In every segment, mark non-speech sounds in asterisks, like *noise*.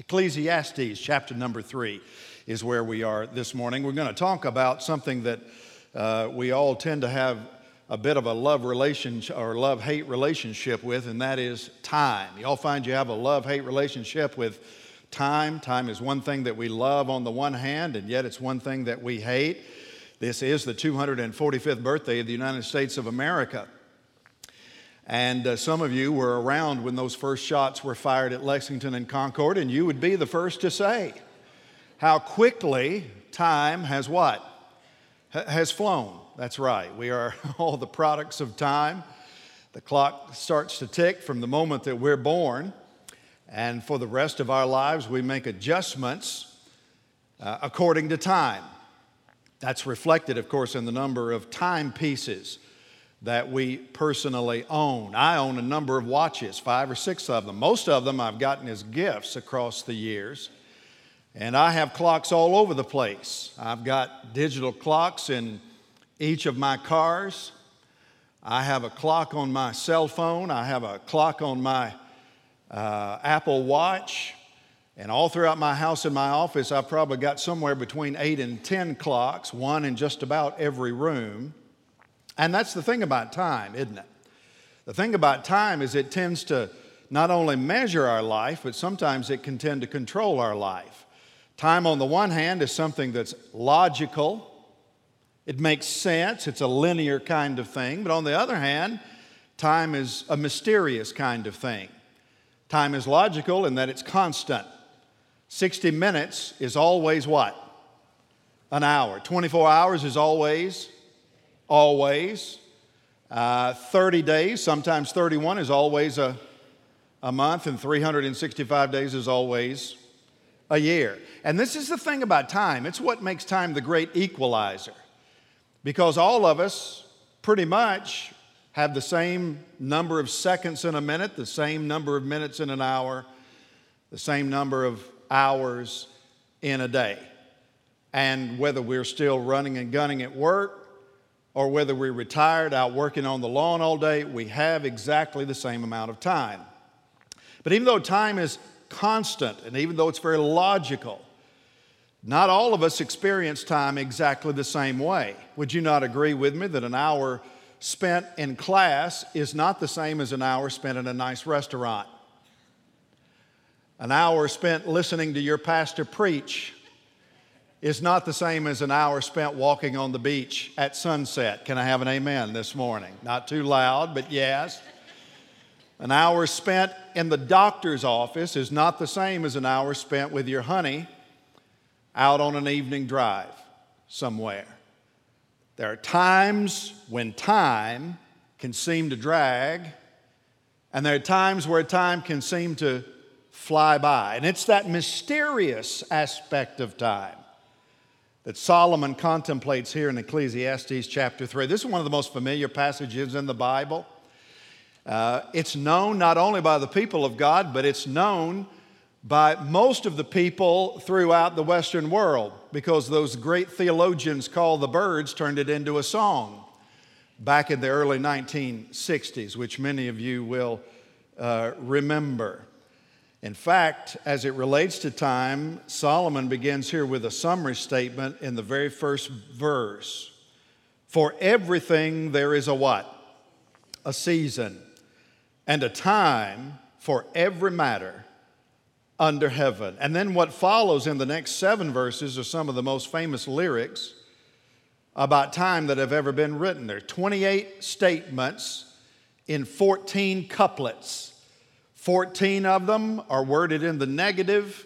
Ecclesiastes chapter number three is where we are this morning. We're going to talk about something that uh, we all tend to have a bit of a love relationship or love hate relationship with, and that is time. You all find you have a love hate relationship with time. Time is one thing that we love on the one hand, and yet it's one thing that we hate. This is the 245th birthday of the United States of America. And uh, some of you were around when those first shots were fired at Lexington and Concord, and you would be the first to say how quickly time has what? H- has flown. That's right. We are *laughs* all the products of time. The clock starts to tick from the moment that we're born, and for the rest of our lives, we make adjustments uh, according to time. That's reflected, of course, in the number of timepieces that we personally own. I own a number of watches, five or six of them. Most of them I've gotten as gifts across the years. And I have clocks all over the place. I've got digital clocks in each of my cars. I have a clock on my cell phone. I have a clock on my uh, Apple Watch. And all throughout my house and my office, I've probably got somewhere between eight and 10 clocks, one in just about every room. And that's the thing about time, isn't it? The thing about time is it tends to not only measure our life, but sometimes it can tend to control our life. Time, on the one hand, is something that's logical, it makes sense, it's a linear kind of thing. But on the other hand, time is a mysterious kind of thing. Time is logical in that it's constant. 60 minutes is always what? An hour. 24 hours is always always. Uh, 30 days, sometimes 31 is always a, a month, and 365 days is always a year. And this is the thing about time it's what makes time the great equalizer. Because all of us pretty much have the same number of seconds in a minute, the same number of minutes in an hour, the same number of hours in a day. And whether we're still running and gunning at work, or whether we're retired out working on the lawn all day, we have exactly the same amount of time. But even though time is constant and even though it's very logical, not all of us experience time exactly the same way. Would you not agree with me that an hour spent in class is not the same as an hour spent in a nice restaurant? An hour spent listening to your pastor preach is not the same as an hour spent walking on the beach at sunset. Can I have an amen this morning? Not too loud, but yes. An hour spent in the doctor's office is not the same as an hour spent with your honey out on an evening drive somewhere. There are times when time can seem to drag, and there are times where time can seem to fly by. And it's that mysterious aspect of time that Solomon contemplates here in Ecclesiastes chapter 3. This is one of the most familiar passages in the Bible. Uh, it's known not only by the people of God, but it's known by most of the people throughout the Western world because those great theologians called the Byrds turned it into a song back in the early 1960s, which many of you will uh, remember. In fact, as it relates to time, Solomon begins here with a summary statement in the very first verse. For everything there is a what? A season and a time for every matter under heaven. And then what follows in the next seven verses are some of the most famous lyrics about time that have ever been written. There are 28 statements in 14 couplets. 14 of them are worded in the negative,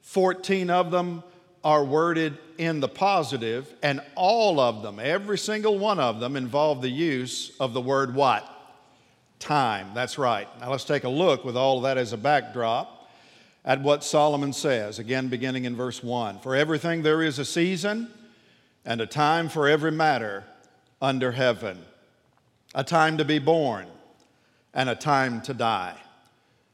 14 of them are worded in the positive, and all of them, every single one of them, involve the use of the word what? Time. That's right. Now let's take a look with all that as a backdrop at what Solomon says, again beginning in verse 1. For everything there is a season and a time for every matter under heaven, a time to be born and a time to die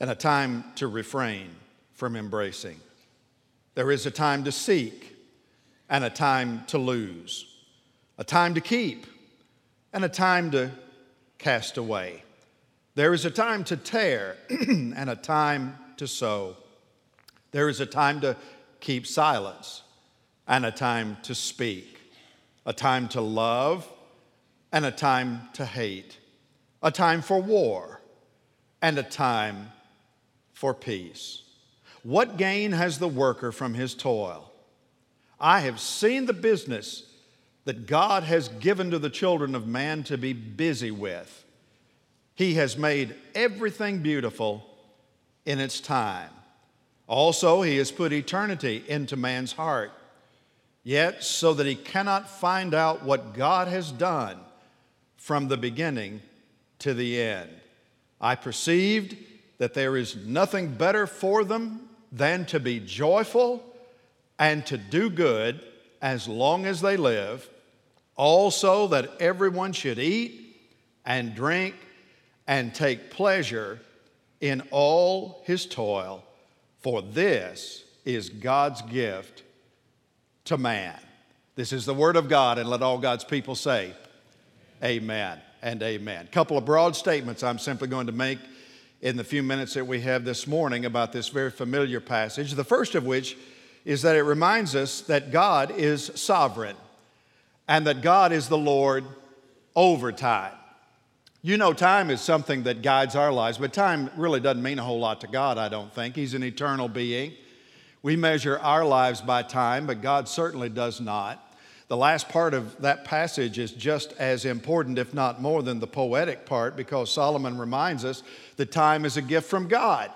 and a time to refrain from embracing. There is a time to seek and a time to lose, a time to keep and a time to cast away. There is a time to tear and a time to sow. There is a time to keep silence and a time to speak, a time to love and a time to hate, a time for war and a time for peace. What gain has the worker from his toil? I have seen the business that God has given to the children of man to be busy with. He has made everything beautiful in its time. Also, He has put eternity into man's heart. Yet, so that he cannot find out what God has done from the beginning to the end. I perceived that there is nothing better for them than to be joyful and to do good as long as they live, also that everyone should eat and drink and take pleasure in all his toil, for this is God's gift to man. This is the word of God, and let all God's people say, Amen and amen. A couple of broad statements I'm simply going to make in the few minutes that we have this morning about this very familiar passage. The first of which is that it reminds us that God is sovereign and that God is the Lord over time. You know, time is something that guides our lives, but time really doesn't mean a whole lot to God, I don't think. He's an eternal being. We measure our lives by time, but God certainly does not. The last part of that passage is just as important, if not more, than the poetic part, because Solomon reminds us that time is a gift from God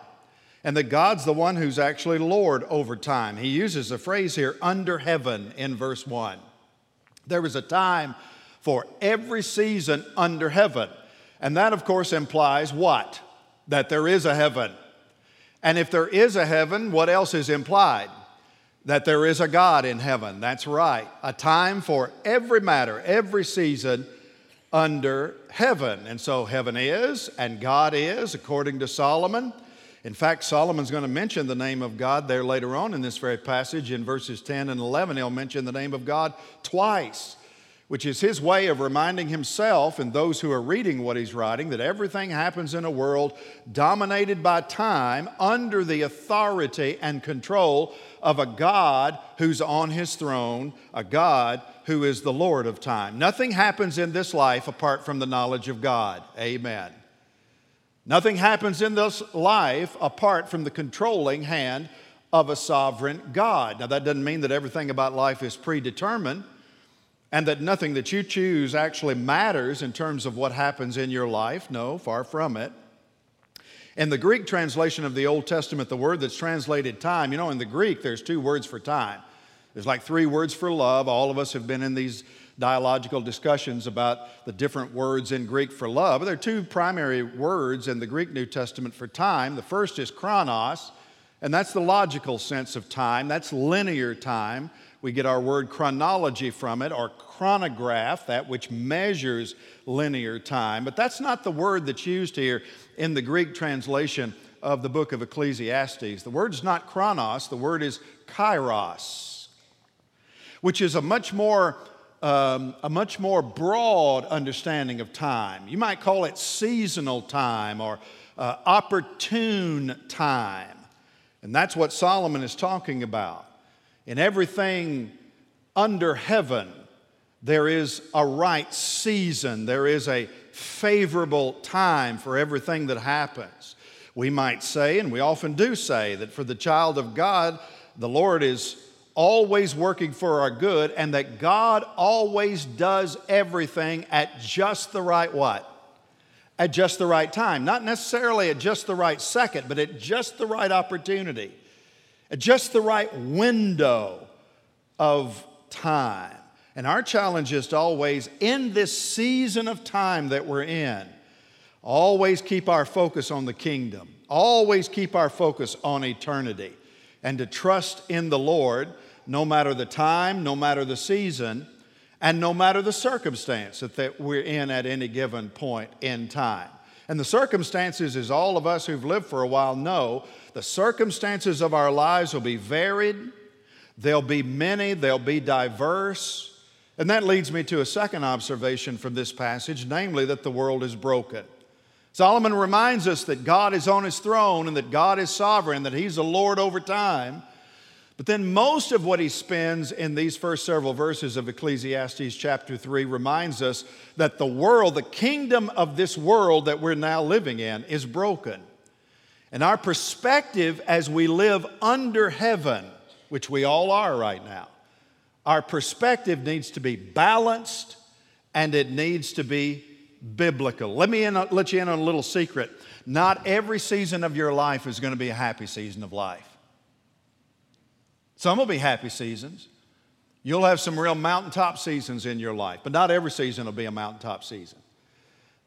and that God's the one who's actually Lord over time. He uses the phrase here, under heaven, in verse 1. There was a time for every season under heaven. And that, of course, implies what? That there is a heaven. And if there is a heaven, what else is implied? That there is a God in heaven. That's right. A time for every matter, every season under heaven. And so heaven is, and God is, according to Solomon. In fact, Solomon's going to mention the name of God there later on in this very passage. In verses 10 and 11, he'll mention the name of God twice, which is his way of reminding himself and those who are reading what he's writing that everything happens in a world dominated by time under the authority and control of a God who's on his throne, a God who is the Lord of time. Nothing happens in this life apart from the knowledge of God. Amen. Nothing happens in this life apart from the controlling hand of a sovereign God. Now, that doesn't mean that everything about life is predetermined and that nothing that you choose actually matters in terms of what happens in your life. No, far from it. In the Greek translation of the Old Testament, the word that's translated time, you know, in the Greek, there's two words for time. There's like three words for love. All of us have been in these dialogical discussions about the different words in Greek for love. But there are two primary words in the Greek New Testament for time. The first is chronos, and that's the logical sense of time, that's linear time. We get our word chronology from it, or chronograph, that which measures linear time. But that's not the word that's used here in the Greek translation of the book of Ecclesiastes. The word is not chronos, the word is kairos, which is a much more um, a much more broad understanding of time. You might call it seasonal time or uh, opportune time. And that's what Solomon is talking about. In everything under heaven, there is a right season, there is a favorable time for everything that happens. We might say, and we often do say, that for the child of God, the Lord is always working for our good and that God always does everything at just the right what? At just the right time. Not necessarily at just the right second, but at just the right opportunity, just the right window of time. And our challenge is to always, in this season of time that we're in, always keep our focus on the kingdom, always keep our focus on eternity. and to trust in the Lord no matter the time, no matter the season, and no matter the circumstance that we're in at any given point in time. And the circumstances, as all of us who've lived for a while know, the circumstances of our lives will be varied, they'll be many, they'll be diverse. And that leads me to a second observation from this passage, namely that the world is broken. Solomon reminds us that God is on his throne and that God is sovereign, that he's the Lord over time. But then most of what he spends in these first several verses of Ecclesiastes chapter 3 reminds us that the world, the kingdom of this world that we're now living in, is broken. And our perspective as we live under heaven, which we all are right now, our perspective needs to be balanced and it needs to be biblical. Let me in, let you in on a little secret. Not every season of your life is going to be a happy season of life. Some will be happy seasons. You'll have some real mountaintop seasons in your life, but not every season will be a mountaintop season.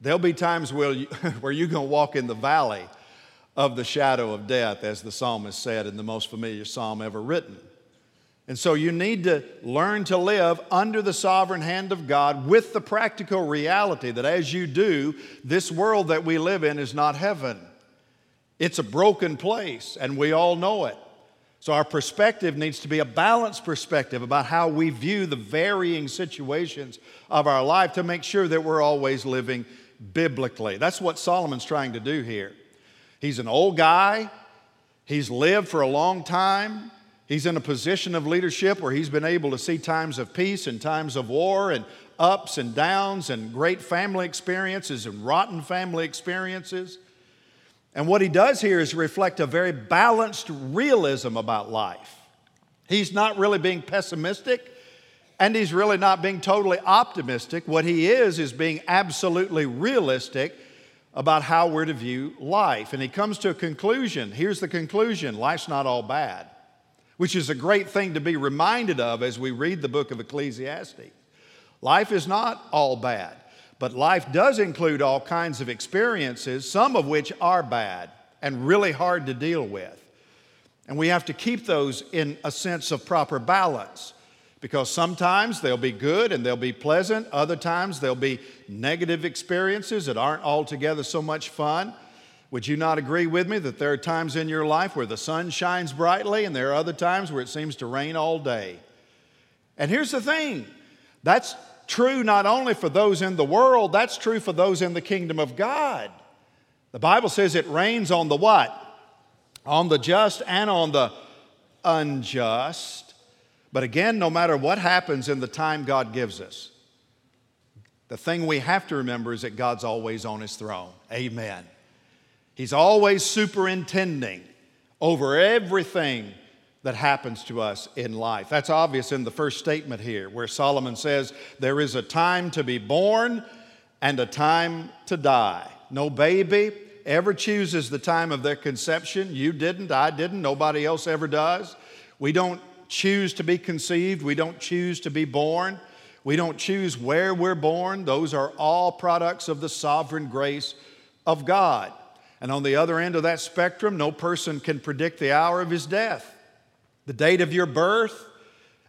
There'll be times where, you, *laughs* where you're going to walk in the valley of the shadow of death, as the psalmist said in the most familiar psalm ever written. And so you need to learn to live under the sovereign hand of God with the practical reality that as you do, this world that we live in is not heaven. It's a broken place, and we all know it. So our perspective needs to be a balanced perspective about how we view the varying situations of our life to make sure that we're always living biblically. That's what Solomon's trying to do here. He's an old guy, he's lived for a long time. He's in a position of leadership where he's been able to see times of peace and times of war and ups and downs and great family experiences and rotten family experiences. And what he does here is reflect a very balanced realism about life. He's not really being pessimistic and he's really not being totally optimistic. What he is, is being absolutely realistic about how we're to view life. And he comes to a conclusion. Here's the conclusion life's not all bad which is a great thing to be reminded of as we read the book of Ecclesiastes. Life is not all bad, but life does include all kinds of experiences, some of which are bad and really hard to deal with. And we have to keep those in a sense of proper balance because sometimes they'll be good and they'll be pleasant, other times they'll be negative experiences that aren't altogether so much fun. Would you not agree with me that there are times in your life where the sun shines brightly and there are other times where it seems to rain all day? And here's the thing that's true not only for those in the world, that's true for those in the kingdom of God. The Bible says it rains on the what? On the just and on the unjust. But again, no matter what happens in the time God gives us, the thing we have to remember is that God's always on his throne. Amen. He's always superintending over everything that happens to us in life. That's obvious in the first statement here, where Solomon says, There is a time to be born and a time to die. No baby ever chooses the time of their conception. You didn't, I didn't, nobody else ever does. We don't choose to be conceived, we don't choose to be born. We don't choose where we're born. Those are all products of the sovereign grace of God. And on the other end of that spectrum, no person can predict the hour of his death. The date of your birth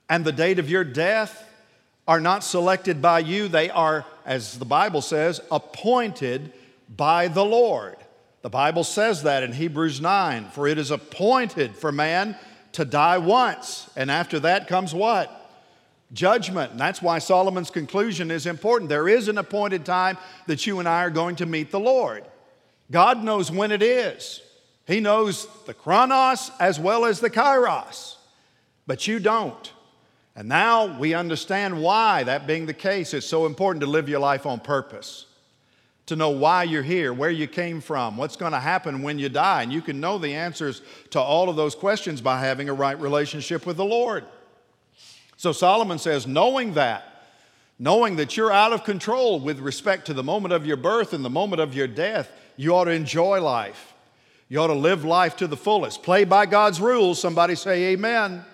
and the date of your death are not selected by you, they are, as the Bible says, appointed by the Lord. The Bible says that in Hebrews 9 for it is appointed for man to die once, and after that comes what? Judgment. And that's why Solomon's conclusion is important. There is an appointed time that you and I are going to meet the Lord. God knows when it is. He knows the chronos as well as the kairos, but you don't. And now we understand why, that being the case, it's so important to live your life on purpose, to know why you're here, where you came from, what's going to happen when you die. And you can know the answers to all of those questions by having a right relationship with the Lord. So Solomon says, knowing that, knowing that you're out of control with respect to the moment of your birth and the moment of your death, you ought to enjoy life. You ought to live life to the fullest. Play by God's rules. Somebody say amen.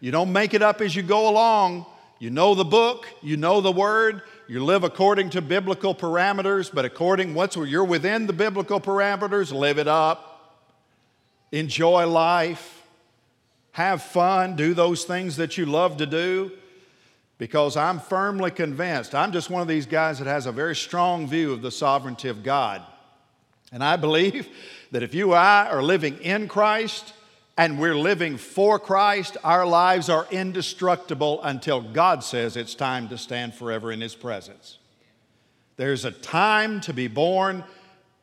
You don't make it up as you go along. You know the book, you know the word, you live according to biblical parameters, but according what's you're within the biblical parameters, live it up. Enjoy life. have fun, do those things that you love to do, because I'm firmly convinced, I'm just one of these guys that has a very strong view of the sovereignty of God. And I believe *laughs* that if you and I are living in Christ and we're living for Christ, our lives are indestructible until God says it's time to stand forever in His presence. There's a time to be born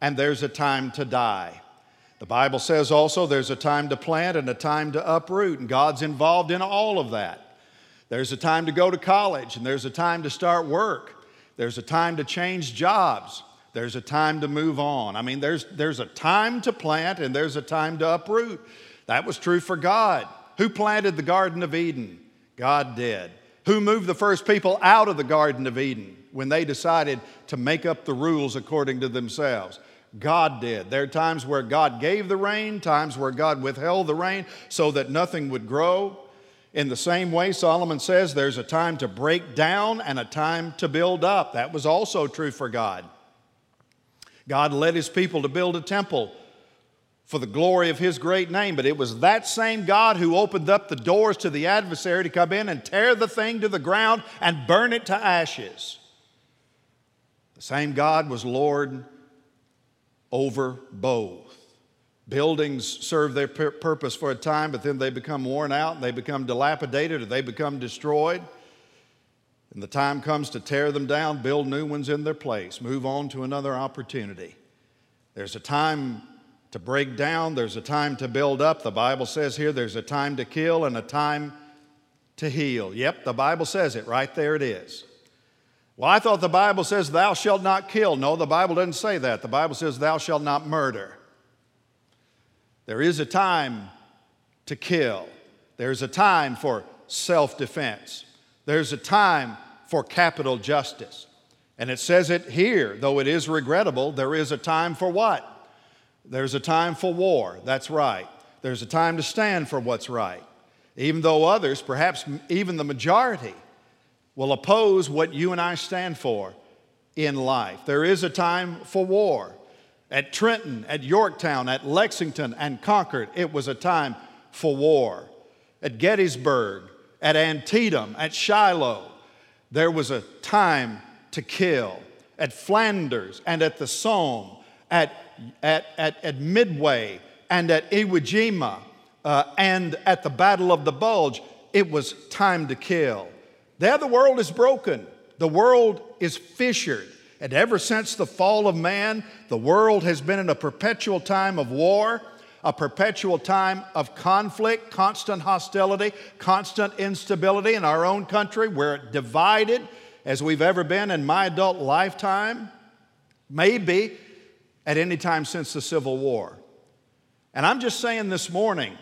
and there's a time to die. The Bible says also there's a time to plant and a time to uproot, and God's involved in all of that. There's a time to go to college, and there's a time to start work. There's a time to change jobs. There's a time to move on. I mean, there's, there's a time to plant and there's a time to uproot. That was true for God. Who planted the Garden of Eden? God did. Who moved the first people out of the Garden of Eden when they decided to make up the rules according to themselves? God did. There are times where God gave the rain, times where God withheld the rain so that nothing would grow. In the same way, Solomon says there's a time to break down and a time to build up. That was also true for God. God led his people to build a temple for the glory of his great name, but it was that same God who opened up the doors to the adversary to come in and tear the thing to the ground and burn it to ashes. The same God was Lord over both. Buildings serve their purpose for a time, but then they become worn out and they become dilapidated or they become destroyed. And the time comes to tear them down, build new ones in their place, move on to another opportunity. There's a time to break down, there's a time to build up. The Bible says here there's a time to kill and a time to heal. Yep, the Bible says it. Right there it is. Well, I thought the Bible says, Thou shalt not kill. No, the Bible doesn't say that. The Bible says, Thou shalt not murder. There is a time to kill, there's a time for self defense, there's a time for capital justice. And it says it here, though it is regrettable, there is a time for what? There's a time for war. That's right. There's a time to stand for what's right. Even though others, perhaps even the majority, will oppose what you and I stand for in life. There is a time for war. At Trenton, at Yorktown, at Lexington, and Concord, it was a time for war. At Gettysburg, at Antietam, at Shiloh, there was a time to kill. At Flanders and at the Somme, at, at, at, at Midway and at Iwo Jima, uh, and at the Battle of the Bulge, it was time to kill. There, the world is broken. The world is fissured. And ever since the fall of man, the world has been in a perpetual time of war, a perpetual time of conflict, constant hostility, constant instability in our own country. We're divided as we've ever been in my adult lifetime, maybe at any time since the Civil War. And I'm just saying this morning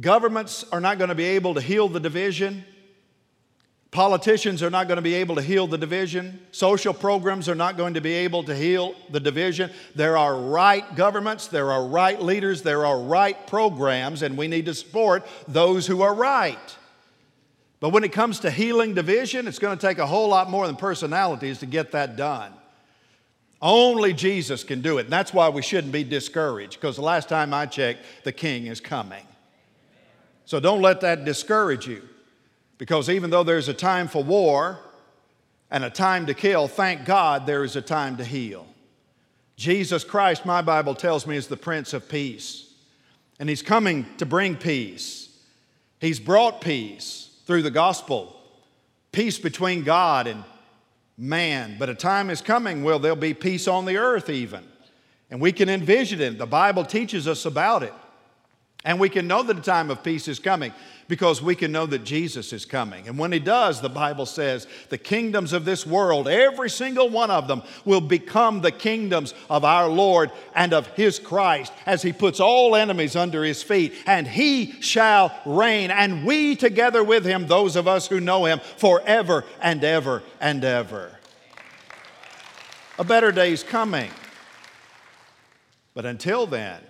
governments are not going to be able to heal the division. Politicians are not going to be able to heal the division. Social programs are not going to be able to heal the division. There are right governments, there are right leaders, there are right programs, and we need to support those who are right. But when it comes to healing division, it's going to take a whole lot more than personalities to get that done. Only Jesus can do it. And that's why we shouldn't be discouraged, because the last time I checked, the king is coming. So don't let that discourage you. Because even though there's a time for war and a time to kill, thank God there is a time to heal. Jesus Christ, my Bible tells me, is the Prince of Peace. And He's coming to bring peace. He's brought peace through the gospel, peace between God and man. But a time is coming where there'll be peace on the earth, even. And we can envision it. The Bible teaches us about it. And we can know that a time of peace is coming because we can know that Jesus is coming. And when He does, the Bible says, the kingdoms of this world, every single one of them, will become the kingdoms of our Lord and of His Christ as He puts all enemies under His feet. And He shall reign, and we together with Him, those of us who know Him, forever and ever and ever. A better day is coming. But until then,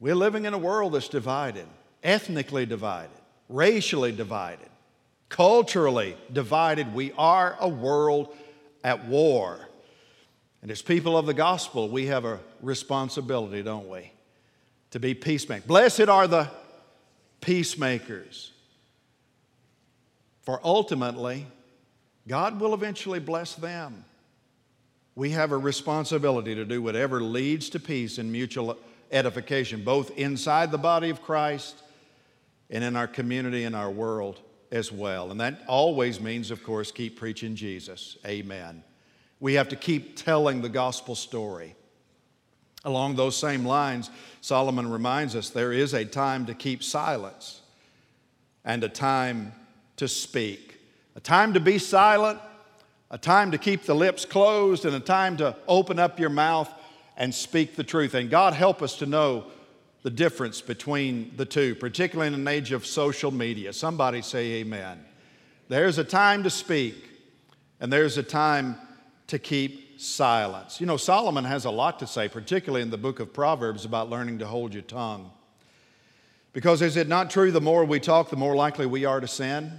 we're living in a world that's divided, ethnically divided, racially divided, culturally divided. We are a world at war. And as people of the gospel, we have a responsibility, don't we? To be peacemakers. Blessed are the peacemakers. For ultimately, God will eventually bless them. We have a responsibility to do whatever leads to peace and mutual edification, both inside the body of Christ and in our community and our world as well. And that always means, of course, keep preaching Jesus. Amen. We have to keep telling the gospel story. Along those same lines, Solomon reminds us there is a time to keep silence and a time to speak, a time to be silent, a time to keep the lips closed, and a time to open up your mouth and speak the truth. And God help us to know the difference between the two, particularly in an age of social media. Somebody say amen. There's a time to speak, and there's a time to keep silence. You know, Solomon has a lot to say, particularly in the book of Proverbs, about learning to hold your tongue. Because is it not true the more we talk, the more likely we are to sin?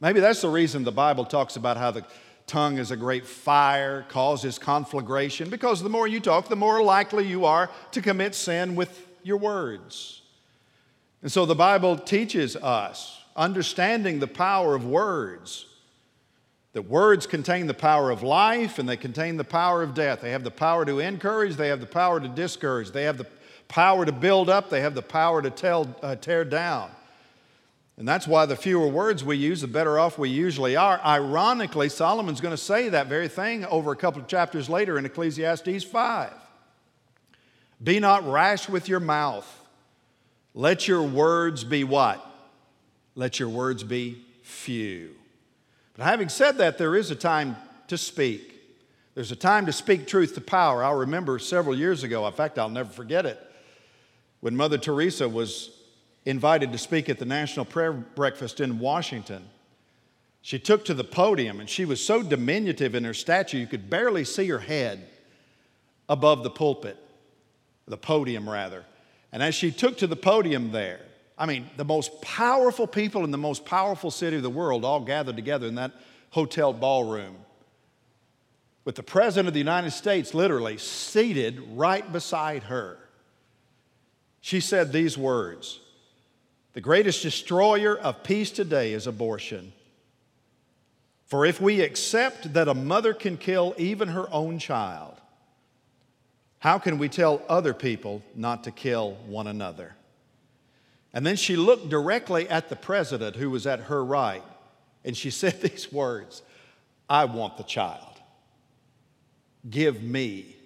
Maybe that's the reason the Bible talks about how the tongue is a great fire, causes conflagration, because the more you talk, the more likely you are to commit sin with your words. And so the Bible teaches us, understanding the power of words, that words contain the power of life and they contain the power of death. They have the power to encourage, they have the power to discourage, they have the power to build up, they have the power to tell, uh, tear down. And that's why the fewer words we use, the better off we usually are. Ironically, Solomon's going to say that very thing over a couple of chapters later in Ecclesiastes 5. Be not rash with your mouth. Let your words be what? Let your words be few. But having said that, there is a time to speak. There's a time to speak truth to power. I'll remember several years ago, in fact, I'll never forget it, when Mother Teresa was invited to speak at the National Prayer Breakfast in Washington. She took to the podium and she was so diminutive in her stature you could barely see her head above the pulpit, the podium rather. And as she took to the podium there, I mean, the most powerful people in the most powerful city of the world all gathered together in that hotel ballroom with the President of the United States literally seated right beside her. She said these words the greatest destroyer of peace today is abortion. For if we accept that a mother can kill even her own child, how can we tell other people not to kill one another? And then she looked directly at the president who was at her right, and she *laughs* said these words I want the child. Give me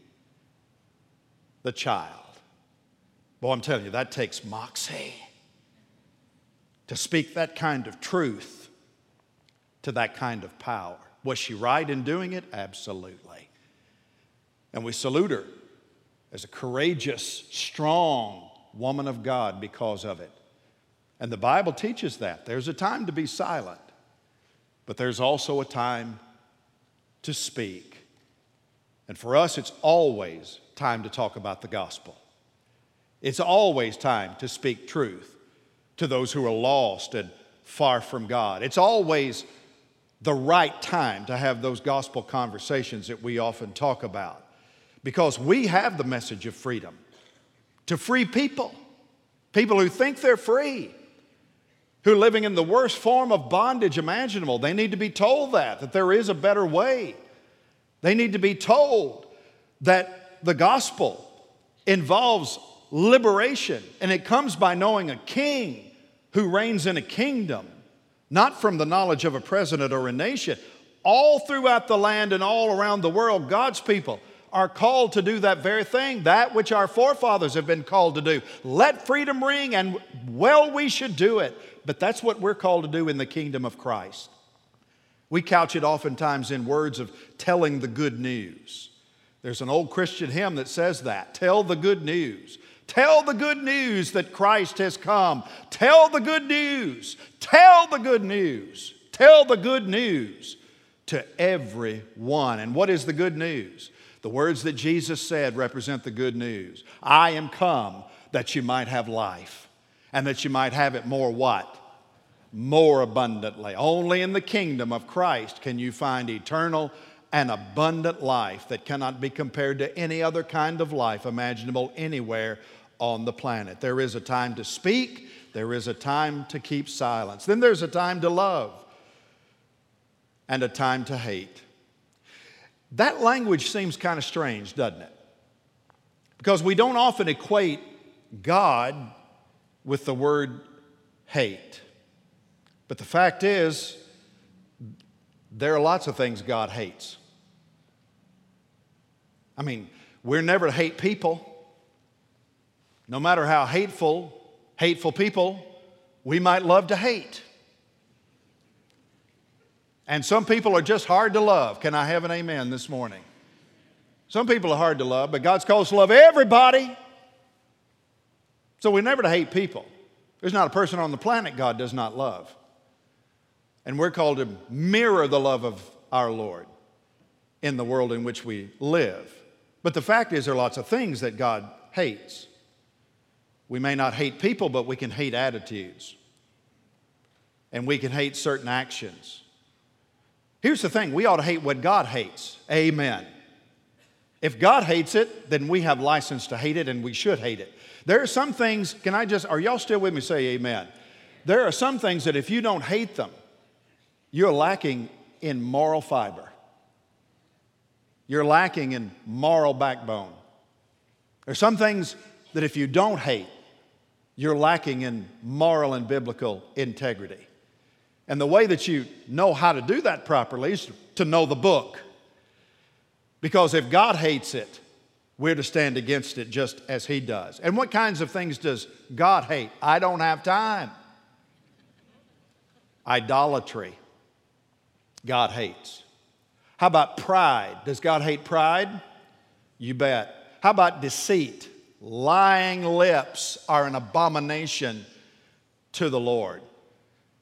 the child. Boy, I'm telling you, that takes moxie to speak that kind of truth to that kind of power. Was she right in doing it? Absolutely. And we salute her as a courageous, strong woman of God because of it. And the Bible teaches that. There's a time to be silent, but there's also a time to speak. And for us, it's always time to talk about the gospel. It's always time to speak truth to those who are lost and far from God. It's always the right time to have those gospel conversations that we often talk about because we have the message of freedom to free people, people who think they're free, who are living in the worst form of bondage imaginable. They need to be told that, that there is a better way. They need to be told that the gospel involves liberation and it comes by knowing a king who reigns in a kingdom, not from the knowledge of a president or a nation. All throughout the land and all around the world, God's people are called to do that very thing, that which our forefathers have been called to do. Let freedom ring, and well, we should do it. But that's what we're called to do in the kingdom of Christ. We couch it oftentimes in words of telling the good news. There's an old Christian hymn that says that tell the good news. Tell the good news that Christ has come. Tell the good news. Tell the good news. Tell the good news to everyone. And what is the good news? The words that Jesus said represent the good news. I am come that you might have life and that you might have it more what? More abundantly. Only in the kingdom of Christ can you find eternal and abundant life that cannot be compared to any other kind of life imaginable anywhere on the planet. There is a time to speak, there is a time to keep silence. Then there's a time to love and a time to hate. That language seems kind of strange, doesn't it? Because we don't often equate God with the word hate. But the fact is, there are lots of things God hates. I mean, we're never to hate people. No matter how hateful, hateful people we might love to hate. And some people are just hard to love. Can I have an amen this morning? Some people are hard to love, but God's called us to love everybody. So we're never to hate people. There's not a person on the planet God does not love. And we're called to mirror the love of our Lord in the world in which we live. But the fact is, there are lots of things that God hates. We may not hate people, but we can hate attitudes. And we can hate certain actions. Here's the thing we ought to hate what God hates. Amen. If God hates it, then we have license to hate it and we should hate it. There are some things, can I just, are y'all still with me? Say amen. There are some things that if you don't hate them, you're lacking in moral fiber. You're lacking in moral backbone. There's some things that if you don't hate, you're lacking in moral and biblical integrity. And the way that you know how to do that properly is to know the book. Because if God hates it, we're to stand against it just as He does. And what kinds of things does God hate? I don't have time. Idolatry, God hates. How about pride? Does God hate pride? You bet. How about deceit? Lying lips are an abomination to the Lord.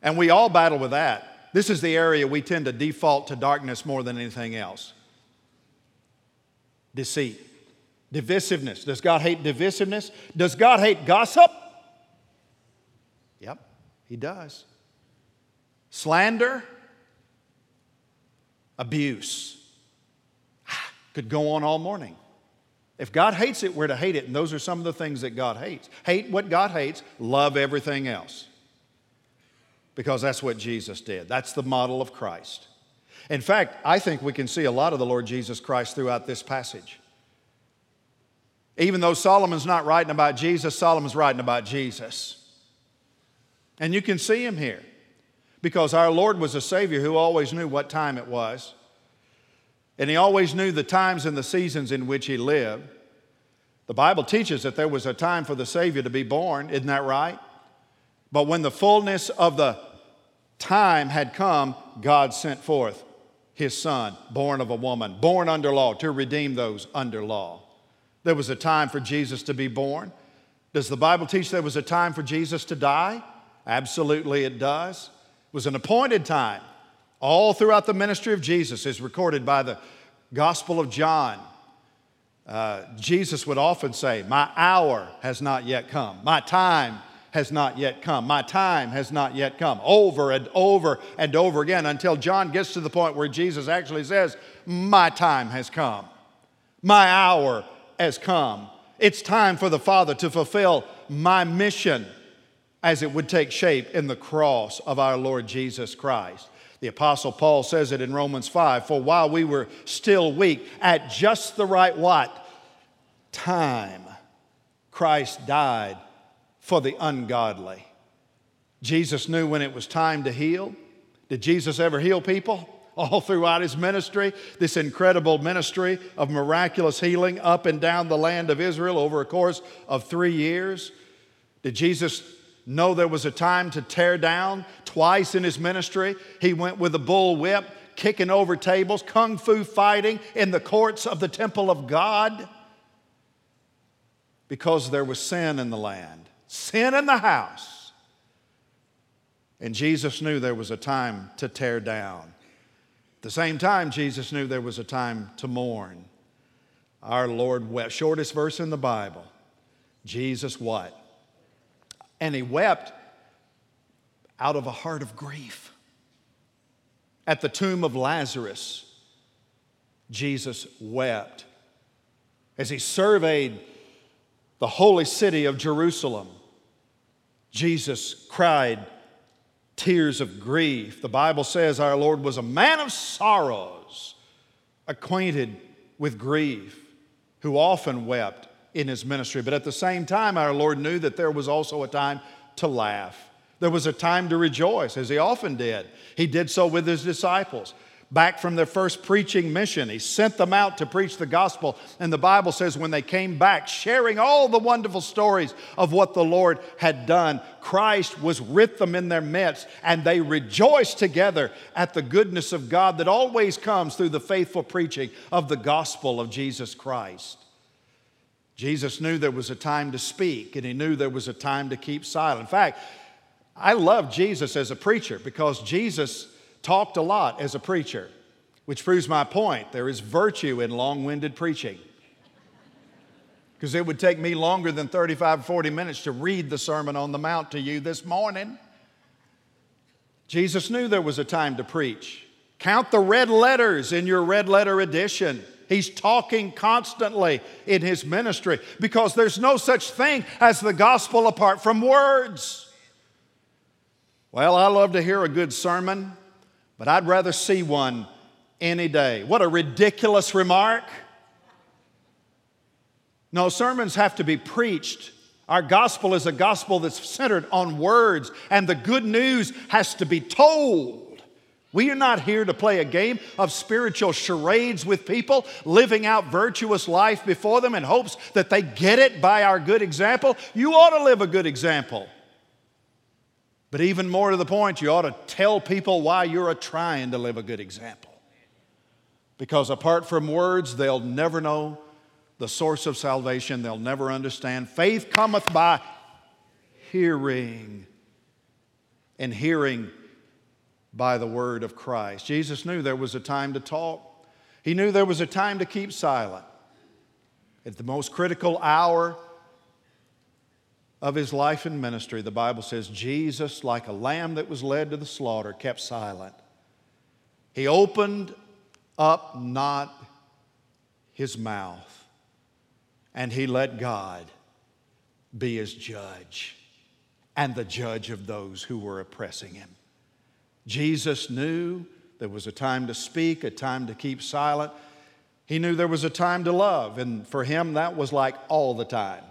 And we all battle with that. This is the area we tend to default to darkness more than anything else deceit, divisiveness. Does God hate divisiveness? Does God hate gossip? Yep, He does. Slander, abuse. Ah, could go on all morning. If God hates it, we're to hate it. And those are some of the things that God hates. Hate what God hates, love everything else. Because that's what Jesus did. That's the model of Christ. In fact, I think we can see a lot of the Lord Jesus Christ throughout this passage. Even though Solomon's not writing about Jesus, Solomon's writing about Jesus. And you can see him here because our Lord was a Savior who always knew what time it was. And he always knew the times and the seasons in which he lived. The Bible teaches that there was a time for the Savior to be born, isn't that right? But when the fullness of the time had come, God sent forth his son, born of a woman, born under law, to redeem those under law. There was a time for Jesus to be born. Does the Bible teach there was a time for Jesus to die? Absolutely, it does. It was an appointed time. All throughout the ministry of Jesus is recorded by the Gospel of John. Uh, Jesus would often say, My hour has not yet come. My time has not yet come. My time has not yet come. Over and over and over again until John gets to the point where Jesus actually says, My time has come. My hour has come. It's time for the Father to fulfill my mission as it would take shape in the cross of our Lord Jesus Christ. The Apostle Paul says it in Romans 5 For while we were still weak, at just the right what? Time, Christ died for the ungodly. Jesus knew when it was time to heal. Did Jesus ever heal people? *laughs* All throughout his ministry, this incredible ministry of miraculous healing up and down the land of Israel over a course of three years. Did Jesus know there was a time to tear down? Twice in his ministry, he went with a bull whip, kicking over tables, kung fu fighting in the courts of the temple of God because there was sin in the land sin in the house. And Jesus knew there was a time to tear down. At the same time, Jesus knew there was a time to mourn. Our Lord wept. Shortest verse in the Bible. Jesus what? And he wept out of a heart of grief. At the tomb of Lazarus, Jesus wept as he surveyed the holy city of Jerusalem Jesus cried tears of grief. The Bible says our Lord was a man of sorrows, acquainted with grief, who often wept in his ministry. But at the same time, our Lord knew that there was also a time to laugh. There was a time to rejoice, as he often did. He did so with his disciples back from their first preaching mission. He sent them out to preach the gospel. And the Bible says when they came back, sharing all the wonderful stories of what the Lord had done, Christ was with them in their midst, and they rejoiced together at the goodness of God that always comes through the faithful preaching of the gospel of Jesus Christ. Jesus knew there was a time to speak, and he knew there was a time to keep silent. In fact, I love Jesus as a preacher because Jesus talked a lot as a preacher, which proves my point. There is virtue in long winded preaching. Because it would take me longer than 35 40 minutes to read the Sermon on the Mount to you this morning. Jesus knew there was a time to preach. Count the red letters in your red letter edition. He's talking constantly in his ministry because there's no such thing as the gospel apart from words. Well, I love to hear a good sermon but I'd rather see one any day. What a ridiculous remark. No, sermons have to be preached. Our gospel is a gospel that's centered on words, and the good news has to be told. We are not here to play a game of spiritual charades with people, living out virtuous life before them in hopes that they get it by our good example. You ought to live a good example. But even more to the point, you ought to tell people why you're trying to live a good example. Because apart from words, they'll never know the source of salvation, they'll never understand. Faith cometh by hearing, and hearing by the word of Christ. Jesus knew there was a time to talk, he knew there was a time to keep silent. At the most critical hour, of his life and ministry, the Bible says Jesus, like a lamb that was led to the slaughter, kept silent. He opened up not his mouth, and he let God be his judge and the judge of those who were oppressing him. Jesus knew there was a time to speak, a time to keep silent. He knew there was a time to love, and for him, that was like all the time.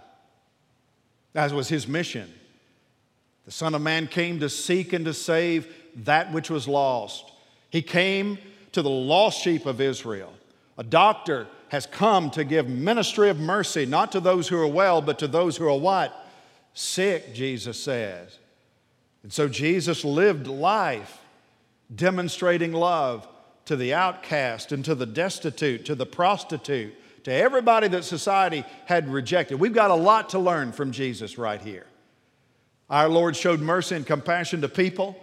That was his mission. The Son of Man came to seek and to save that which was lost. He came to the lost sheep of Israel. A doctor has come to give ministry of mercy, not to those who are well, but to those who are what? Sick, Jesus says. And so Jesus lived life demonstrating love to the outcast and to the destitute, to the prostitute, to everybody that society had rejected. We've got a lot to learn from Jesus right here. Our Lord showed mercy and compassion to people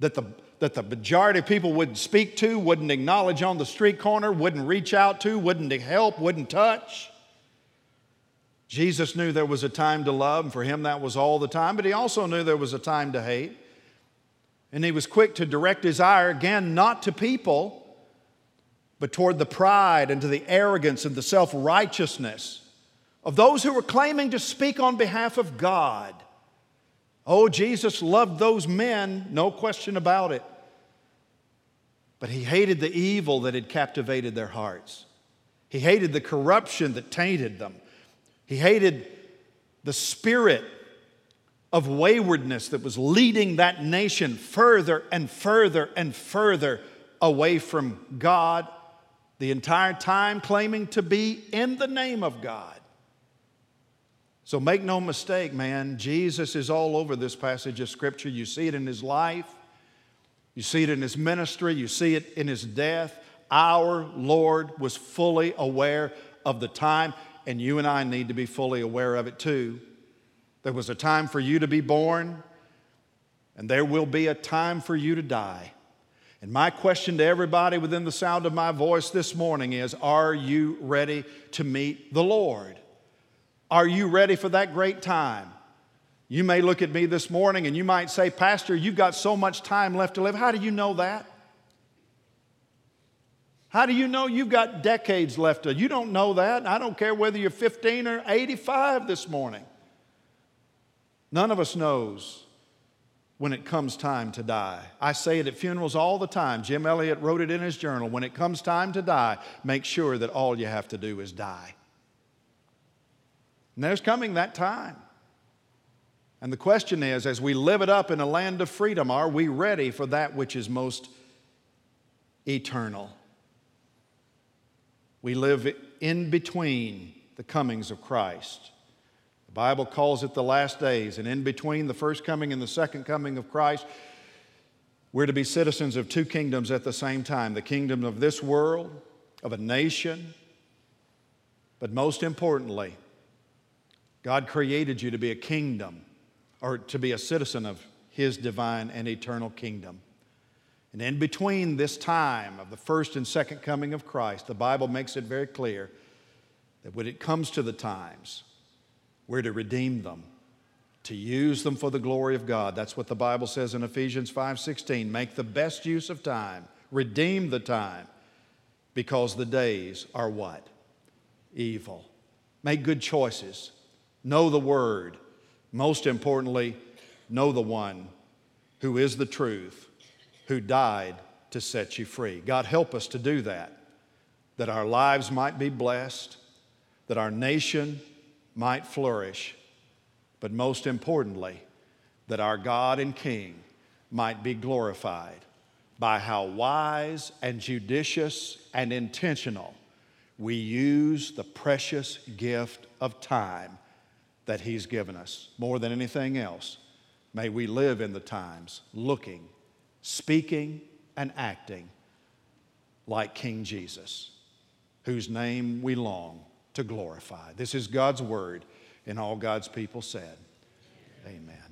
that the, that the majority of people wouldn't speak to, wouldn't acknowledge on the street corner, wouldn't reach out to, wouldn't help, wouldn't touch. Jesus knew there was a time to love, and for him that was all the time, but he also knew there was a time to hate. And he was quick to direct his ire again, not to people, but toward the pride and to the arrogance and the self righteousness of those who were claiming to speak on behalf of God. Oh, Jesus loved those men, no question about it. But he hated the evil that had captivated their hearts. He hated the corruption that tainted them. He hated the spirit of waywardness that was leading that nation further and further and further away from God the entire time claiming to be in the name of God. So make no mistake, man, Jesus is all over this passage of Scripture. You see it in his life, you see it in his ministry, you see it in his death. Our Lord was fully aware of the time, and you and I need to be fully aware of it too. There was a time for you to be born, and there will be a time for you to die. And my question to everybody within the sound of my voice this morning is Are you ready to meet the Lord? Are you ready for that great time? You may look at me this morning and you might say, Pastor, you've got so much time left to live. How do you know that? How do you know you've got decades left to? You don't know that. I don't care whether you're 15 or 85 this morning. None of us knows when it comes time to die. I say it at funerals all the time. Jim Elliot wrote it in his journal. When it comes time to die, make sure that all you have to do is die. And there's coming that time. And the question is as we live it up in a land of freedom, are we ready for that which is most eternal? We live in between the comings of Christ. Bible calls it the last days, and in between the first coming and the second coming of Christ, we're to be citizens of two kingdoms at the same time the kingdom of this world, of a nation, but most importantly, God created you to be a kingdom or to be a citizen of His divine and eternal kingdom. And in between this time of the first and second coming of Christ, the Bible makes it very clear that when it comes to the times, we're to redeem them, to use them for the glory of God. That's what the Bible says in Ephesians 5:16. Make the best use of time, redeem the time, because the days are what? Evil. Make good choices. Know the word. Most importantly, know the one who is the truth who died to set you free. God, help us to do that, that our lives might be blessed, that our nation might flourish, but most importantly, that our God and King might be glorified by how wise and judicious and intentional we use the precious gift of time that He's given us. More than anything else, may we live in the times looking speaking and acting like King Jesus, whose name we long to glorify. This is God's word, and all God's people said, Amen.